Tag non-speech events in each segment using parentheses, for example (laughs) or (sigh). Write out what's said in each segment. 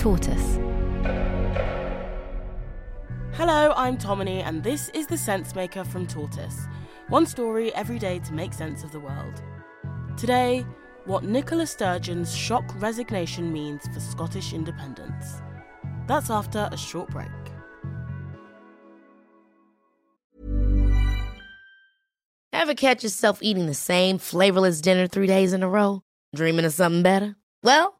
Tortoise. Hello, I'm Tomini, and this is The Sense Maker from Tortoise. One story every day to make sense of the world. Today, what Nicola Sturgeon's shock resignation means for Scottish independence. That's after a short break. Ever catch yourself eating the same flavorless dinner three days in a row? Dreaming of something better? Well,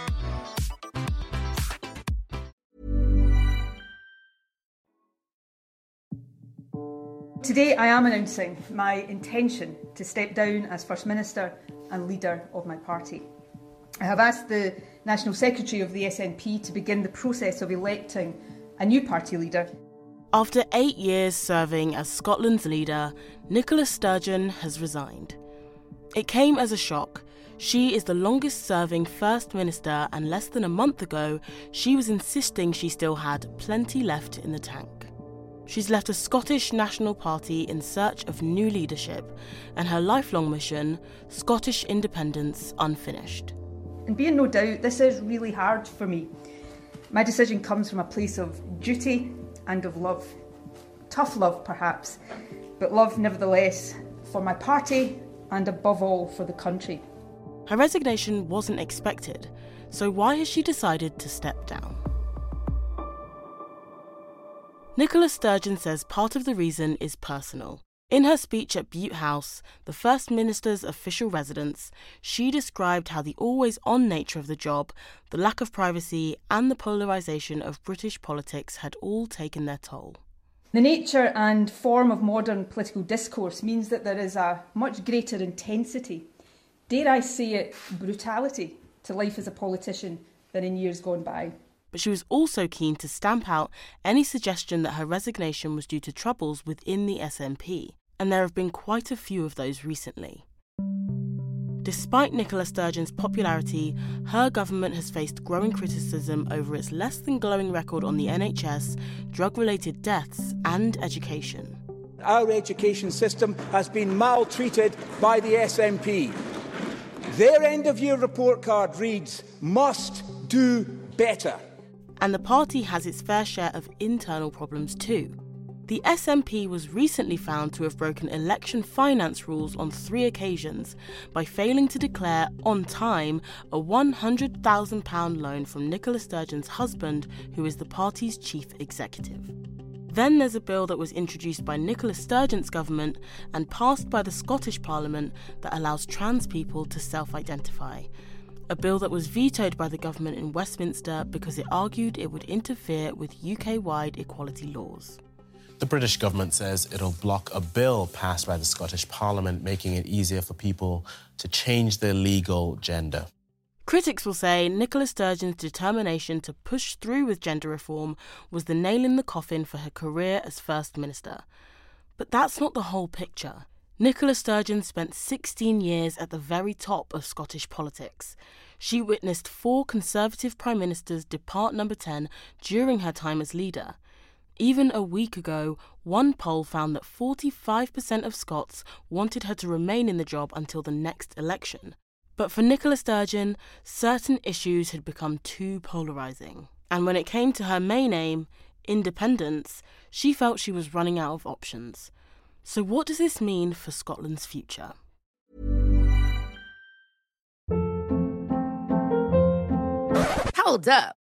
Today, I am announcing my intention to step down as First Minister and leader of my party. I have asked the National Secretary of the SNP to begin the process of electing a new party leader. After eight years serving as Scotland's leader, Nicola Sturgeon has resigned. It came as a shock. She is the longest serving First Minister, and less than a month ago, she was insisting she still had plenty left in the tank. She's left a Scottish National Party in search of new leadership and her lifelong mission, Scottish independence, unfinished. And be in no doubt, this is really hard for me. My decision comes from a place of duty and of love. Tough love, perhaps, but love nevertheless for my party and above all for the country. Her resignation wasn't expected, so why has she decided to step down? Nicola Sturgeon says part of the reason is personal. In her speech at Bute House, the First Minister's official residence, she described how the always on nature of the job, the lack of privacy, and the polarisation of British politics had all taken their toll. The nature and form of modern political discourse means that there is a much greater intensity, dare I say it, brutality, to life as a politician than in years gone by but she was also keen to stamp out any suggestion that her resignation was due to troubles within the SNP, and there have been quite a few of those recently. Despite Nicola Sturgeon's popularity, her government has faced growing criticism over its less than glowing record on the NHS, drug related deaths, and education. Our education system has been maltreated by the SNP. Their end of year report card reads, must do better and the party has its fair share of internal problems too. The SNP was recently found to have broken election finance rules on three occasions by failing to declare on time a £100,000 loan from Nicola Sturgeon's husband, who is the party's chief executive. Then there's a bill that was introduced by Nicola Sturgeon's government and passed by the Scottish Parliament that allows trans people to self identify a bill that was vetoed by the government in Westminster because it argued it would interfere with UK wide equality laws. The British government says it'll block a bill passed by the Scottish Parliament making it easier for people to change their legal gender. Critics will say Nicola Sturgeon's determination to push through with gender reform was the nail in the coffin for her career as First Minister. But that's not the whole picture. Nicola Sturgeon spent 16 years at the very top of Scottish politics. She witnessed four Conservative Prime Ministers depart number 10 during her time as leader. Even a week ago, one poll found that 45% of Scots wanted her to remain in the job until the next election. But for Nicola Sturgeon, certain issues had become too polarising. And when it came to her main aim, independence, she felt she was running out of options. So, what does this mean for Scotland's future? Hold up.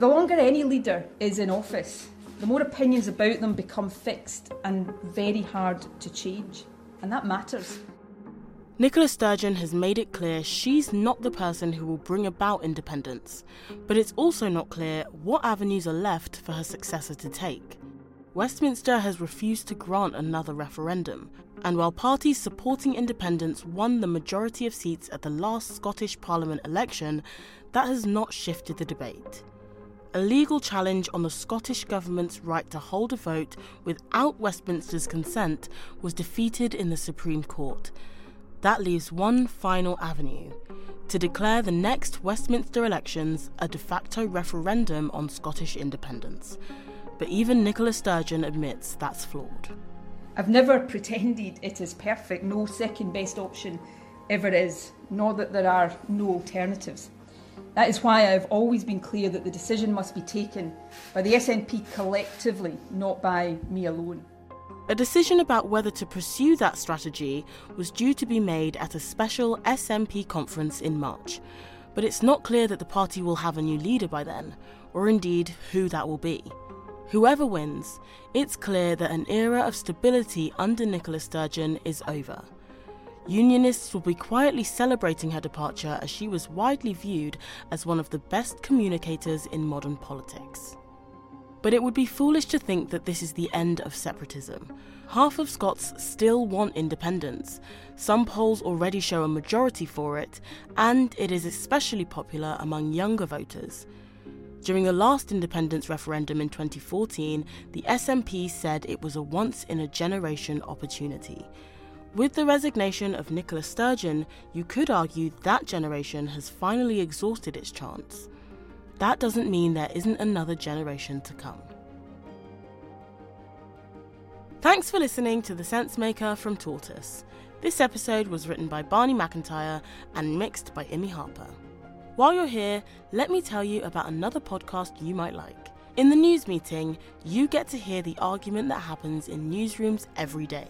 The longer any leader is in office, the more opinions about them become fixed and very hard to change. And that matters. Nicola Sturgeon has made it clear she's not the person who will bring about independence, but it's also not clear what avenues are left for her successor to take. Westminster has refused to grant another referendum, and while parties supporting independence won the majority of seats at the last Scottish Parliament election, that has not shifted the debate. A legal challenge on the Scottish Government's right to hold a vote without Westminster's consent was defeated in the Supreme Court. That leaves one final avenue to declare the next Westminster elections a de facto referendum on Scottish independence. But even Nicola Sturgeon admits that's flawed. I've never (laughs) pretended it is perfect, no second best option ever is, nor that there are no alternatives. That is why I have always been clear that the decision must be taken by the SNP collectively, not by me alone. A decision about whether to pursue that strategy was due to be made at a special SNP conference in March, but it's not clear that the party will have a new leader by then, or indeed who that will be. Whoever wins, it's clear that an era of stability under Nicola Sturgeon is over. Unionists will be quietly celebrating her departure as she was widely viewed as one of the best communicators in modern politics. But it would be foolish to think that this is the end of separatism. Half of Scots still want independence. Some polls already show a majority for it, and it is especially popular among younger voters. During the last independence referendum in 2014, the SNP said it was a once in a generation opportunity. With the resignation of Nicola Sturgeon, you could argue that generation has finally exhausted its chance. That doesn't mean there isn't another generation to come. Thanks for listening to The Sense Maker from Tortoise. This episode was written by Barney McIntyre and mixed by Imi Harper. While you're here, let me tell you about another podcast you might like. In the news meeting, you get to hear the argument that happens in newsrooms every day.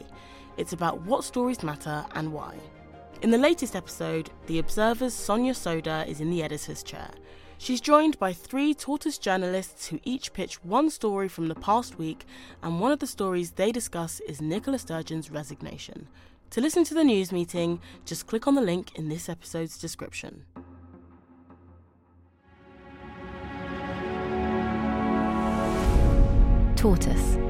It's about what stories matter and why. In the latest episode, The Observer's Sonia Sodha is in the editor's chair. She's joined by three tortoise journalists who each pitch one story from the past week, and one of the stories they discuss is Nicola Sturgeon's resignation. To listen to the news meeting, just click on the link in this episode's description. Tortoise.